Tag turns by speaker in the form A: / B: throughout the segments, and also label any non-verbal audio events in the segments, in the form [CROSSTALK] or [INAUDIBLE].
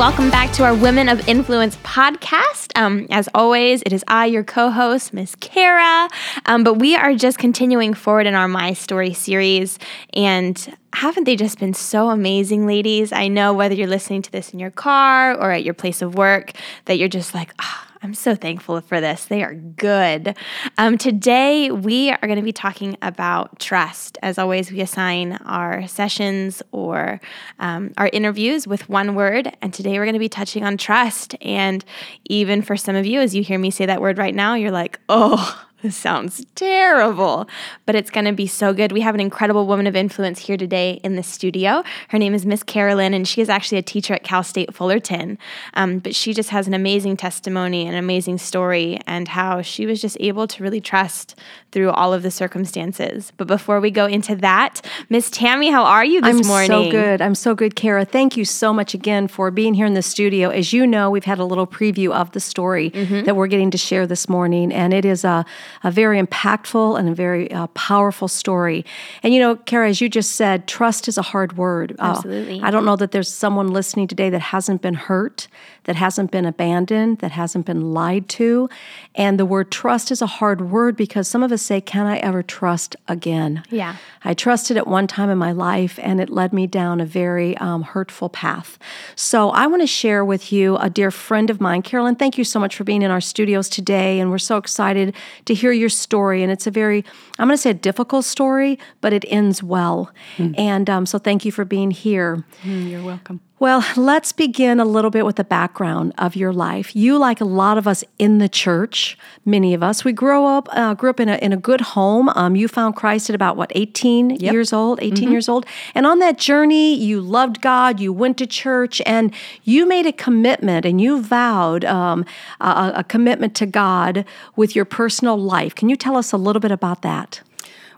A: welcome back to our Women of Influence podcast. Um, as always, it is I, your co host, Miss Kara. Um, but we are just continuing forward in our My Story series. And haven't they just been so amazing, ladies? I know whether you're listening to this in your car or at your place of work, that you're just like, ah. Oh, I'm so thankful for this. They are good. Um, today, we are going to be talking about trust. As always, we assign our sessions or um, our interviews with one word. And today, we're going to be touching on trust. And even for some of you, as you hear me say that word right now, you're like, oh, this [LAUGHS] sounds terrible, but it's going to be so good. We have an incredible woman of influence here today in the studio. Her name is Miss Carolyn, and she is actually a teacher at Cal State Fullerton. Um, but she just has an amazing testimony, an amazing story, and how she was just able to really trust through all of the circumstances. But before we go into that, Miss Tammy, how are you this
B: I'm
A: morning?
B: I'm so good. I'm so good, Kara. Thank you so much again for being here in the studio. As you know, we've had a little preview of the story mm-hmm. that we're getting to share this morning, and it is a a very impactful and a very uh, powerful story. And you know, Kara, as you just said, trust is a hard word.
A: Uh, Absolutely.
B: Uh, I don't know that there's someone listening today that hasn't been hurt, that hasn't been abandoned, that hasn't been lied to. And the word trust is a hard word because some of us say, Can I ever trust again?
A: Yeah.
B: I trusted at one time in my life and it led me down a very um, hurtful path. So I want to share with you a dear friend of mine. Carolyn, thank you so much for being in our studios today. And we're so excited to hear your story. And it's a very, I'm going to say a difficult story, but it ends well. Mm. And um, so thank you for being here.
C: Mm, you're welcome.
B: Well, let's begin a little bit with the background of your life. You, like a lot of us in the church, many of us, we grew up uh, grew up in a in a good home. Um, you found Christ at about what eighteen yep. years old, 18 mm-hmm. years old, and on that journey, you loved God. You went to church, and you made a commitment, and you vowed um, a, a commitment to God with your personal life. Can you tell us a little bit about that?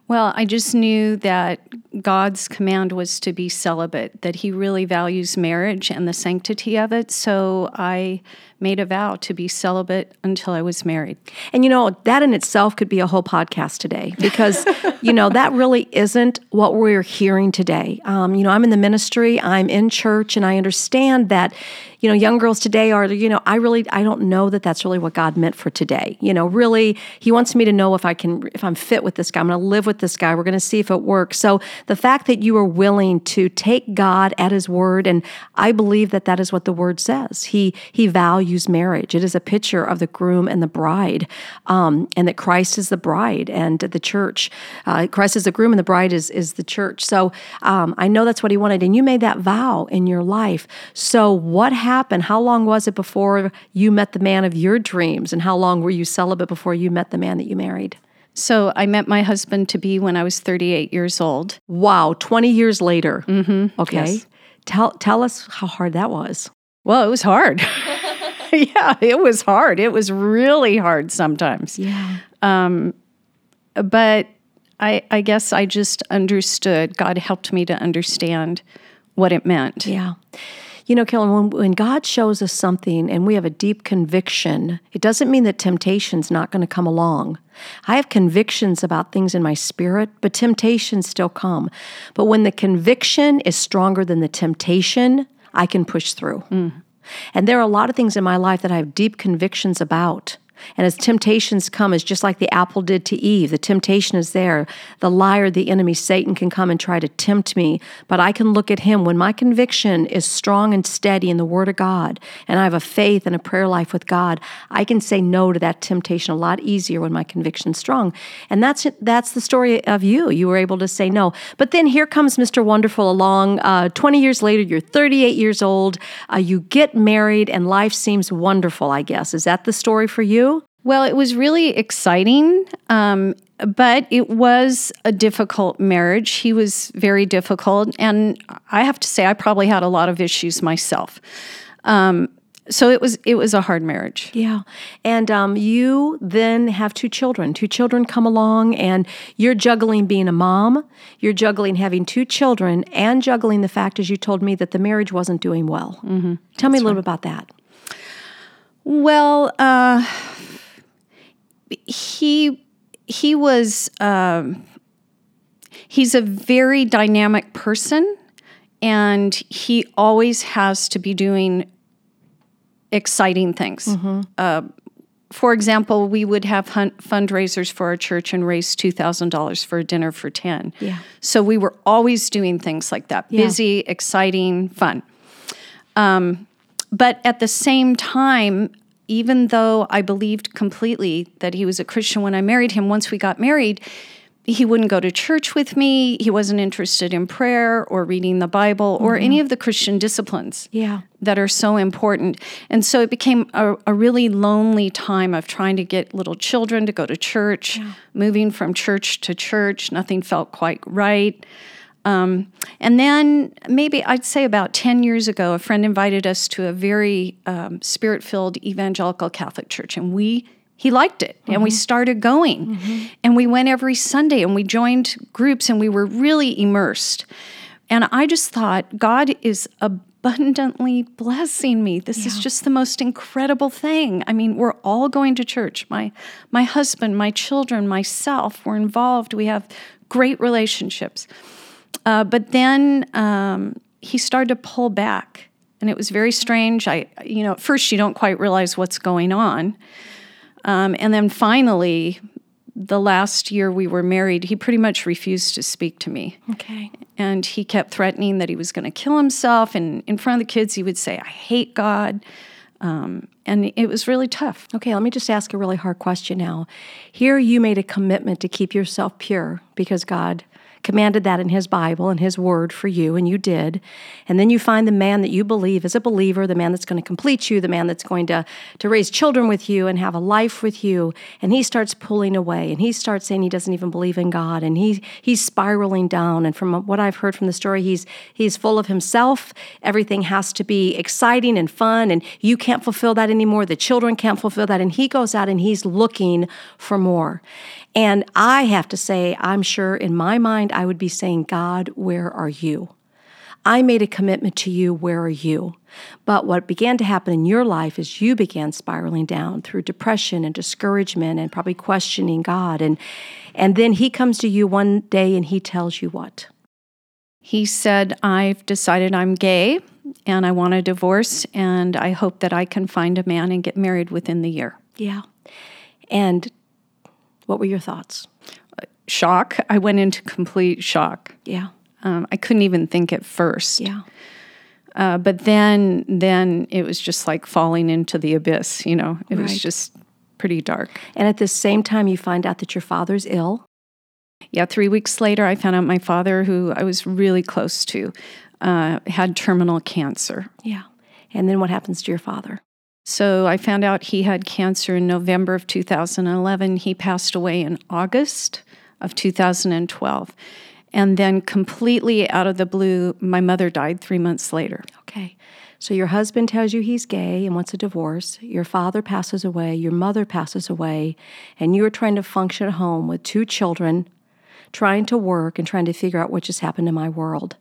C: Well, I just knew that God's command was to be celibate, that He really values marriage and the sanctity of it. So I made a vow to be celibate until I was married.
B: And you know, that in itself could be a whole podcast today because, [LAUGHS] you know, that really isn't what we're hearing today. Um, you know, I'm in the ministry, I'm in church, and I understand that, you know, young girls today are, you know, I really, I don't know that that's really what God meant for today. You know, really, He wants me to know if I can, if I'm fit with this guy, I'm going to live with this guy, we're going to see if it works. So the fact that you are willing to take God at His word, and I believe that that is what the word says. He, He values use marriage. It is a picture of the groom and the bride, um, and that Christ is the bride and the church. Uh, Christ is the groom and the bride is, is the church. So um, I know that's what he wanted. And you made that vow in your life. So what happened? How long was it before you met the man of your dreams? And how long were you celibate before you met the man that you married?
C: So I met my husband to be when I was 38 years old.
B: Wow, 20 years later.
C: Mm-hmm.
B: Okay.
C: Yes.
B: Tell tell us how hard that was.
C: Well, it was hard. [LAUGHS] [LAUGHS] yeah, it was hard. It was really hard sometimes.
B: Yeah. Um,
C: but I, I guess I just understood. God helped me to understand what it meant.
B: Yeah. You know, Carolyn, when, when God shows us something and we have a deep conviction, it doesn't mean that temptation's not going to come along. I have convictions about things in my spirit, but temptations still come. But when the conviction is stronger than the temptation, I can push through. Mm. And there are a lot of things in my life that I have deep convictions about. And as temptations come, it's just like the apple did to Eve. The temptation is there. The liar, the enemy, Satan can come and try to tempt me, but I can look at him when my conviction is strong and steady in the Word of God, and I have a faith and a prayer life with God. I can say no to that temptation a lot easier when my conviction's strong. And that's that's the story of you. You were able to say no. But then here comes Mr. Wonderful along. Uh, Twenty years later, you're 38 years old. Uh, you get married, and life seems wonderful. I guess is that the story for you?
C: Well, it was really exciting, um, but it was a difficult marriage. He was very difficult, and I have to say, I probably had a lot of issues myself. Um, so it was it was a hard marriage.
B: Yeah, and um, you then have two children. Two children come along, and you're juggling being a mom. You're juggling having two children, and juggling the fact, as you told me, that the marriage wasn't doing well. Mm-hmm. Tell me a little right. bit about that.
C: Well. Uh, he he was um, he's a very dynamic person, and he always has to be doing exciting things. Uh, for example, we would have hun- fundraisers for our church and raise two thousand dollars for a dinner for ten.
B: Yeah.
C: So we were always doing things like that, busy, exciting, fun. Um, but at the same time, even though I believed completely that he was a Christian when I married him, once we got married, he wouldn't go to church with me. He wasn't interested in prayer or reading the Bible or any mm-hmm. of the Christian disciplines
B: Yeah.
C: that are so important. And so it became a, a really lonely time of trying to get little children to go to church, moving from church to church. Nothing felt quite right. Um, and then maybe I'd say about 10 years ago, a friend invited us to a very um, spirit filled evangelical Catholic church, and we he liked it and we started going. And we went every sunday and we joined groups and we were really immersed. And i just thought god is abundantly blessing me. This is just the most incredible thing. I mean we're all going to church. My my husband my children myself we're involved. We have great relationships uh, but then um, he started to pull back and it was very strange i you know at first you don't quite realize what's going on um, and then finally, the last year we were married, he pretty much refused to speak to me.
B: Okay.
C: And he kept threatening that he was going to kill himself. And in front of the kids, he would say, I hate God. Um, and it was really tough.
B: Okay, let me just ask a really hard question now. Here you made a commitment to keep yourself pure because God commanded that in His Bible and His Word for you, and you did. And then you find the man that you believe is a believer, the man that's going to complete you, the man that's going to, to raise children with you and have a life with you. And he starts pulling away and he starts saying he doesn't even believe in God and he he's spiraling down. And from what I've heard from the story, he's he's full of himself. Everything has to be exciting and fun, and you can't fulfill that anymore. The children can't fulfill that. And he goes out and he's looking for more. And I have to say, I'm sure in my mind, I would be saying, God, where are you? I made a commitment to you, where are you? But what began to happen in your life is you began spiraling down through depression and discouragement and probably questioning God. And, and then he comes to you one day and he tells you what?
C: He said, I've decided I'm gay and I want a divorce, and I hope that I can find a man and get married within the year.
B: Yeah. And what were your thoughts?
C: Shock. I went into complete shock.
B: Yeah.
C: Um, I couldn't even think at first.
B: Yeah.
C: Uh, but then, then it was just like falling into the abyss. You know, it
B: Right.
C: was just pretty dark.
B: And at the same time, you find out that your father's ill.
C: Yeah, three weeks later, I found out my father, who I was really close to, uh, had terminal cancer.
B: Yeah. And then what happens to your father?
C: So I found out he had cancer in November of 2011. He passed away in August of 2012. And then, completely out of the blue, my mother died three months later.
B: Okay. So your husband tells you he's gay and wants a divorce. Your father passes away. Your mother passes away. And you are trying to function at home with two children, trying to work and trying to figure out what just happened in my world.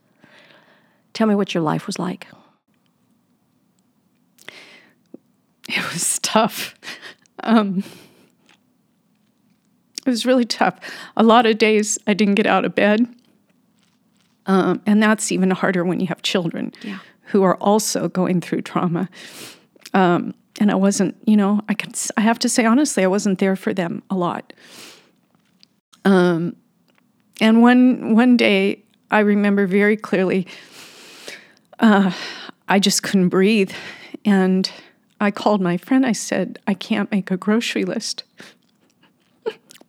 B: Tell me what your life was like. [LAUGHS]
C: It was tough. Um, it was really tough. A lot of days I didn't get out of bed. Um, and that's even harder when you have children
B: Yeah.
C: who are also going through trauma. Um, and I wasn't, you know, I can, I have to say honestly, I wasn't there for them a lot. Um, and one one day, I remember very clearly, uh, I just couldn't breathe, and I called my friend. I said, "I can't make a grocery list.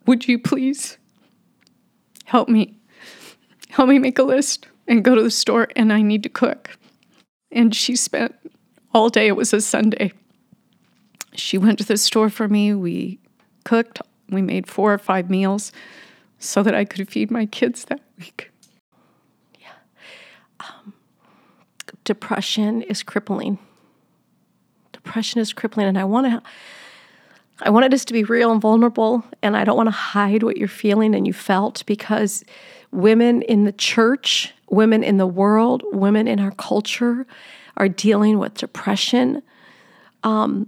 C: Would you please help me? Help me make a list and go to the store, and I need to cook." And she spent all day. It was a Sunday. She went to the store for me. We cooked. We made four or five meals so that I could feed my kids that week. Yeah.
B: Um, depression is crippling. Depression is crippling, and I want to. I wanted us to be real and vulnerable, and I don't want to hide what you're feeling and you felt because women in the church, women in the world, women in our culture are dealing with depression um,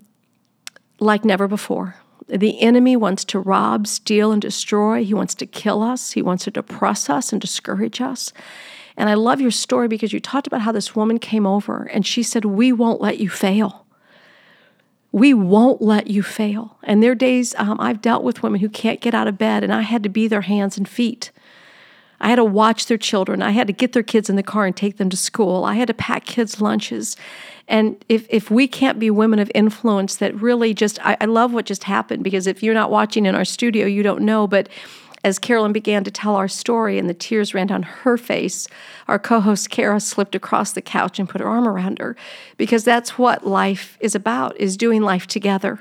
B: like never before. The enemy wants to rob, steal, and destroy. He wants to kill us. He wants to depress us and discourage us. And I love your story because you talked about how this woman came over and she said, We won't let you fail. We won't let you fail. And there are days um, I've dealt with women who can't get out of bed, and I had to be their hands and feet. I had to watch their children. I had to get their kids in the car and take them to school. I had to pack kids' lunches. And if, if we can't be women of influence that really just, I, I love what just happened because if you're not watching in our studio, you don't know. But as Carolyn began to tell our story and the tears ran down her face, our co host Kara slipped across the couch and put her arm around her because that's what life is about, is doing life together.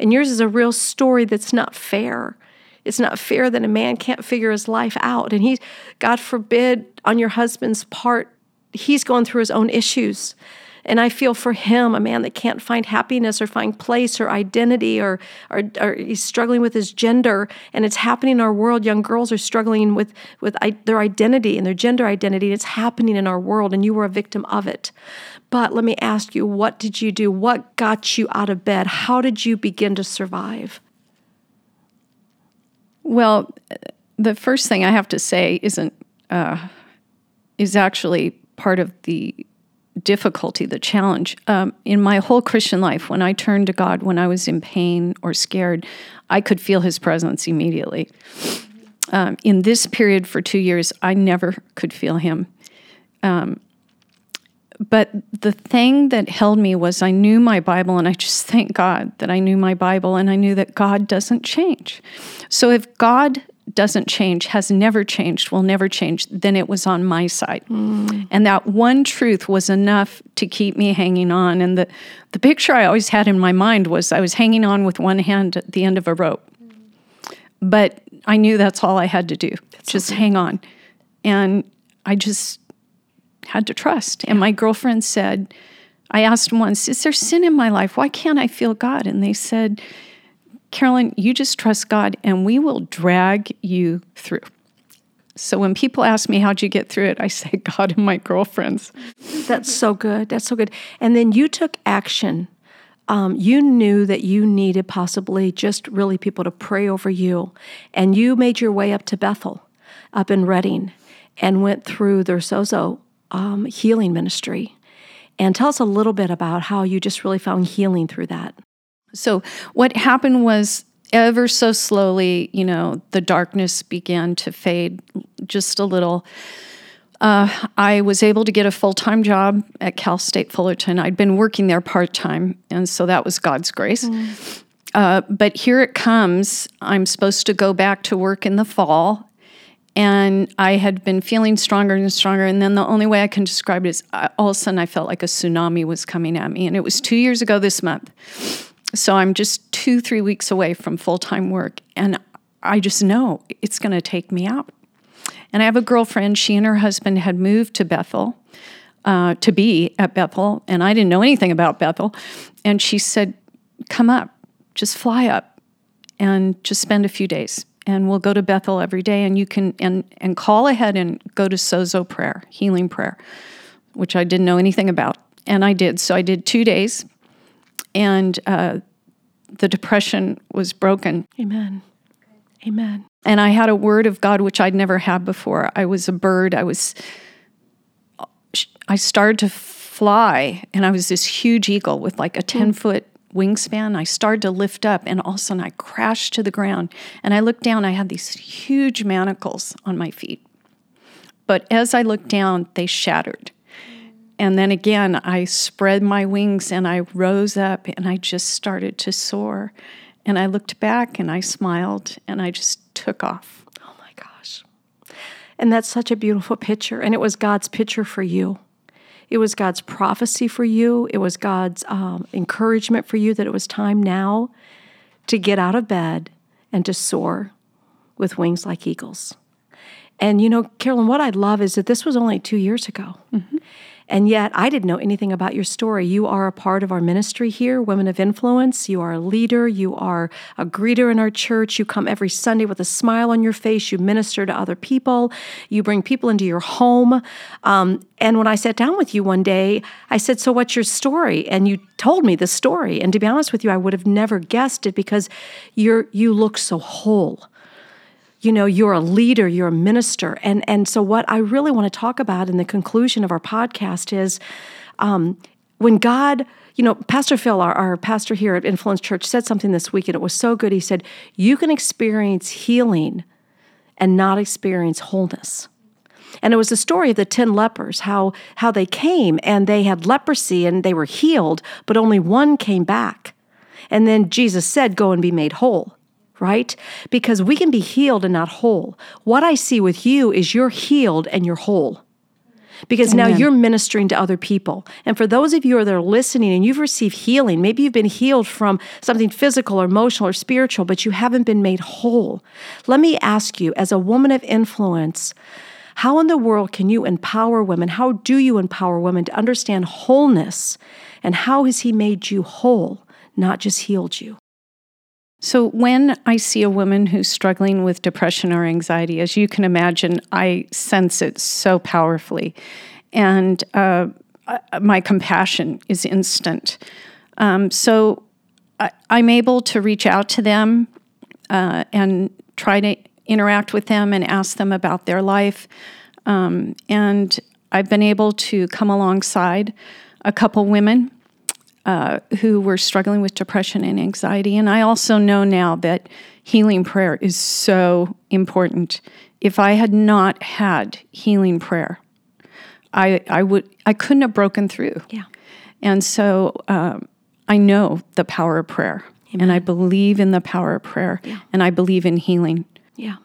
B: And yours is a real story that's not fair. It's not fair that a man can't figure his life out. And he, God forbid, on your husband's part, he's going through his own issues. And I feel for him, a man that can't find happiness or find place or identity or, or, or he's struggling with his gender. And it's happening in our world. Young girls are struggling with, with their identity and their gender identity. It's happening in our world, and you were a victim of it. But let me ask you, what did you do? What got you out of bed? How did you begin to survive?
C: Well, the first thing I have to say isn't uh, is actually part of the difficulty, the challenge. Um, in my whole Christian life, when I turned to God, when I was in pain or scared, I could feel His presence immediately. Um, in this period for two years, I never could feel Him. Um, but the thing that held me was I knew my Bible, and I just thank God that I knew my Bible, and I knew that God doesn't change. So if God doesn't change, has never changed, will never change, then it was on my side. Mm. And that one truth was enough to keep me hanging on. And the, the picture I always had in my mind was I was hanging on with one hand at the end of a rope. But I knew that's all I had to do, that's just okay. hang on. And I just had to trust. And my girlfriend said, I asked once, Is there sin in my life? Why can't I feel God? And they said, Carolyn, you just trust God and we will drag you through. So when people ask me, How'd you get through it? I [LAUGHS] say, God and my girlfriends.
B: That's so good. That's so good. And then you took action. Um, you knew that you needed possibly just really people to pray over you. And you made your way up to Bethel, up in Redding, and went through their Sozo um, healing ministry. And tell us a little bit about how you just really found healing through that.
C: So, what happened was ever so slowly, you know, the darkness began to fade just a little. Uh, I was able to get a full time job at Cal State Fullerton. I'd been working there part time, and so that was God's grace. Mm. Uh, but here it comes. I'm supposed to go back to work in the fall. And I had been feeling stronger and stronger. And then the only way I can describe it is I, uh, all of a sudden I felt like a tsunami was coming at me. And it was two years ago this month. So I'm just two, three weeks away from full time work. And I just know it's going to take me out. And I have a girlfriend, she and her husband had moved to Bethel. Uh, to be at Bethel, and I didn't know anything about Bethel. And she said, Come up, just fly up and just spend a few days. And we'll go to Bethel every day, and you can and and call ahead and go to Sozo prayer, healing prayer, which I didn't know anything about, and I did. So I did two days, and uh, the depression was broken.
B: Amen. Amen.
C: And I had a word of God which I'd never had before. I was a bird. I was. I started to fly, and I was this huge eagle with like a ten foot wingspan. I started to lift up, and all of a sudden I crashed to the ground. And I looked down. I had these huge manacles on my feet, but as I looked down, they shattered. And then again, I spread my wings and I rose up and I just started to soar. And I looked back and I smiled and I just took off.
B: Oh my gosh. And that's such a beautiful picture. And it was God's picture for you. It was God's prophecy for you. It was God's um, encouragement for you that it was time now to get out of bed and to soar with wings like eagles. And you know, Carolyn, what I love is that this was only two years ago. Mm-hmm. And yet, I didn't know anything about your story. You are a part of our ministry here, Women of Influence. You are a leader. You are a greeter in our church. You come every Sunday with a smile on your face. You minister to other people. You bring people into your home. Um, and when I sat down with you one day, I said, So, what's your story? And you told me the story. And to be honest with you, I would have never guessed it because you're, you look so whole you know you're a leader you're a minister and and so what i really want to talk about in the conclusion of our podcast is um, when God, you know, Pastor Phil, our, our pastor here at Influence Church, said something this week and it was so good. He said, You can experience healing and not experience wholeness. And it was the story of the 10 lepers, how, how they came and they had leprosy and they were healed, but only one came back. And then Jesus said, Go and be made whole, right? Because we can be healed and not whole. What I see with you is you're healed and you're whole because Amen. now you're ministering to other people. And for those of you that are listening and you've received healing, maybe you've been healed from something physical or emotional or spiritual, but you haven't been made whole. Let me ask you, as a woman of influence, how in the world can you empower women? How do you empower women to understand wholeness? And how has He made you whole, not just healed you?
C: So, when I see a woman who's struggling with depression or anxiety, as you can imagine, I sense it so powerfully. And uh, my compassion is instant. Um, so, I, am able to reach out to them uh, and try to interact with them and ask them about their life. Um, and I've been able to come alongside a couple women uh, who were struggling with depression and anxiety. And I also know now that healing prayer is so important. If I had not had healing prayer, I, I would I couldn't have broken through.
B: Yeah.
C: And so um, I know the power of prayer, Amen. and I believe in the power of prayer, yeah. and I believe in healing.
B: Yeah.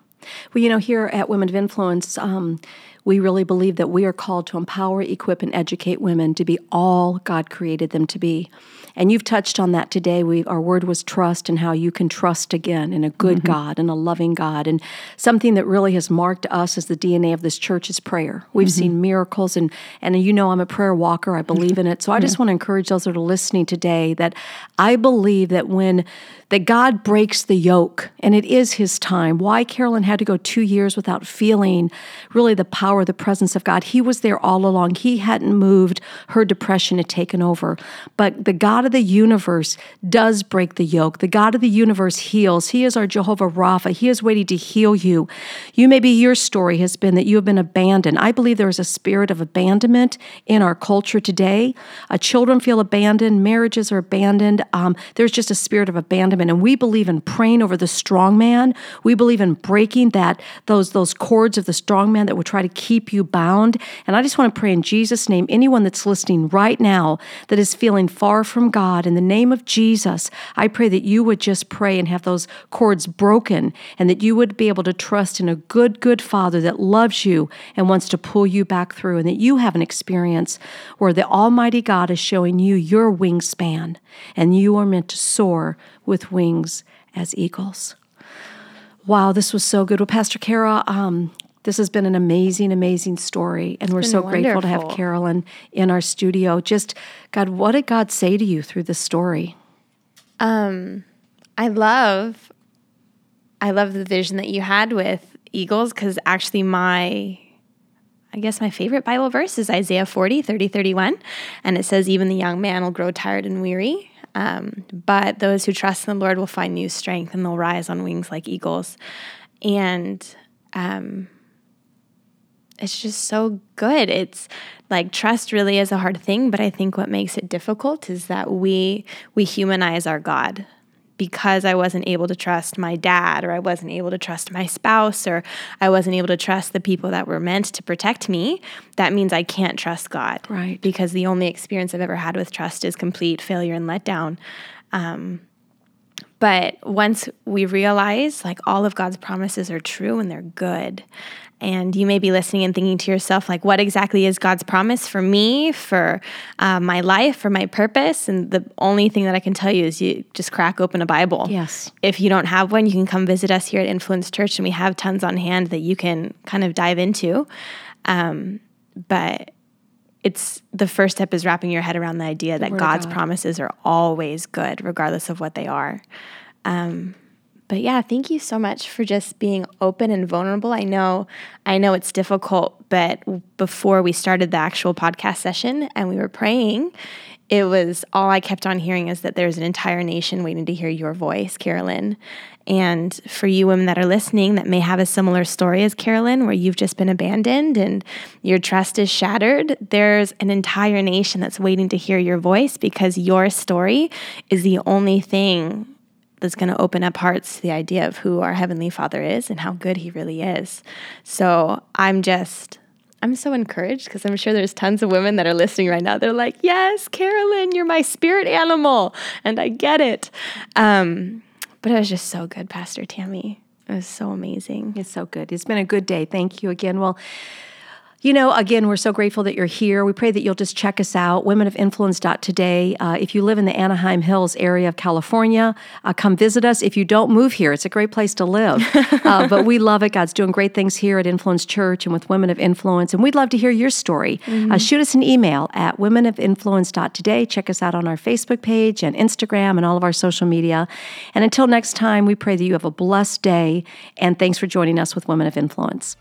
B: Well, you know, here at Women of Influence, um, we really believe that we are called to empower, equip, and educate women to be all God created them to be. And you've touched on that today. We, our word was trust and how you can trust again in a good mm-hmm. God and a loving God. And something that really has marked us as the DNA of this church is prayer. We've mm-hmm. seen miracles, and, and you know I'm a prayer walker. I believe in it. So I [LAUGHS] just want to encourage those that are listening today that I believe that when that God breaks the yoke, and it is His time. Why Carolyn had to go two years without feeling really the power, the presence of God. He was there all along. He hadn't moved. Her depression had taken over. But the God of the universe does break the yoke. The God of the universe heals. He is our Jehovah Rapha. He is waiting to heal you. You maybe your story has been that you have been abandoned. I believe there is a spirit of abandonment in our culture today. Uh, children feel abandoned. Marriages are abandoned. Um, there's just a spirit of abandonment abandonment. And we believe in praying over the strong man. We believe in breaking that those those cords of the strong man that would try to keep you bound. And I just want to pray in Jesus' name, anyone that's listening right now that is feeling far from God, in the name of Jesus, I pray that you would just pray and have those cords broken and that you would be able to trust in a good, good Father that loves you and wants to pull you back through, and that you have an experience where the Almighty God is showing you your wingspan and you are meant to soar with wings as eagles. Wow, this was so good. Well, Pastor Kara, um, this has been an amazing, amazing story. And it's we're so wonderful. grateful to have Carolyn in our studio. Just, God, what did God say to you through this story?
A: Um, I love, I love the vision that you had with eagles because actually my I guess my favorite Bible verse is Isaiah 40, 30, 31. And it says, Even the young man will grow tired and weary, um, but those who trust in the Lord will find new strength and they'll rise on wings like eagles. And um, it's just so good. It's like trust really is a hard thing, but I think what makes it difficult is that we we humanize our God because I wasn't able to trust my dad, or I wasn't able to trust my spouse, or I wasn't able to trust the people that were meant to protect me, that means I can't trust God.
B: Right.
A: Because the only experience I've ever had with trust is complete failure and letdown. Um, but once we realize like all of God's promises are true and they're good, and you may be listening and thinking to yourself, like, what exactly is God's promise for me, for uh, my life, for my purpose? And the only thing that I can tell you is you just crack open a Bible.
B: Yes.
A: If you don't have one, you can come visit us here at Influence Church, and we have tons on hand that you can kind of dive into. Um, but it's the first step is wrapping your head around the idea that God's God. promises are always good, regardless of what they are. Um, but yeah, thank you so much for just being open and vulnerable. I know I know it's difficult, but before we started the actual podcast session and we were praying, it was all I kept on hearing is that there's an entire nation waiting to hear your voice, Carolyn. And for you women that are listening that may have a similar story as Carolyn, where you've just been abandoned and your trust is shattered, there's an entire nation that's waiting to hear your voice because your story is the only thing that's going to open up hearts to the idea of who our Heavenly Father is and how good He really is. So I'm just I'm so encouraged because I'm sure there's tons of women that are listening right now. They're like, Yes, Carolyn, you're my spirit animal. And I get it. Um, but it was just so good, Pastor Tammy. It was so amazing.
B: It's so good. It's been a good day. Thank you again. Well, you know, again, we're so grateful that you're here. We pray that you'll just check us out, womenofinfluence.today. Uh, if you live in the Anaheim Hills area of California, uh, come visit us. If you don't move here, it's a great place to live. [LAUGHS] uh, but we love it. God's doing great things here at Influence Church and with Women of Influence. And we'd love to hear your story. Mm-hmm. shoot us an email at womenofinfluence.today. Check us out on our Facebook page and Instagram and all of our social media. And until next time, we pray that you have a blessed day. And thanks for joining us with Women of Influence.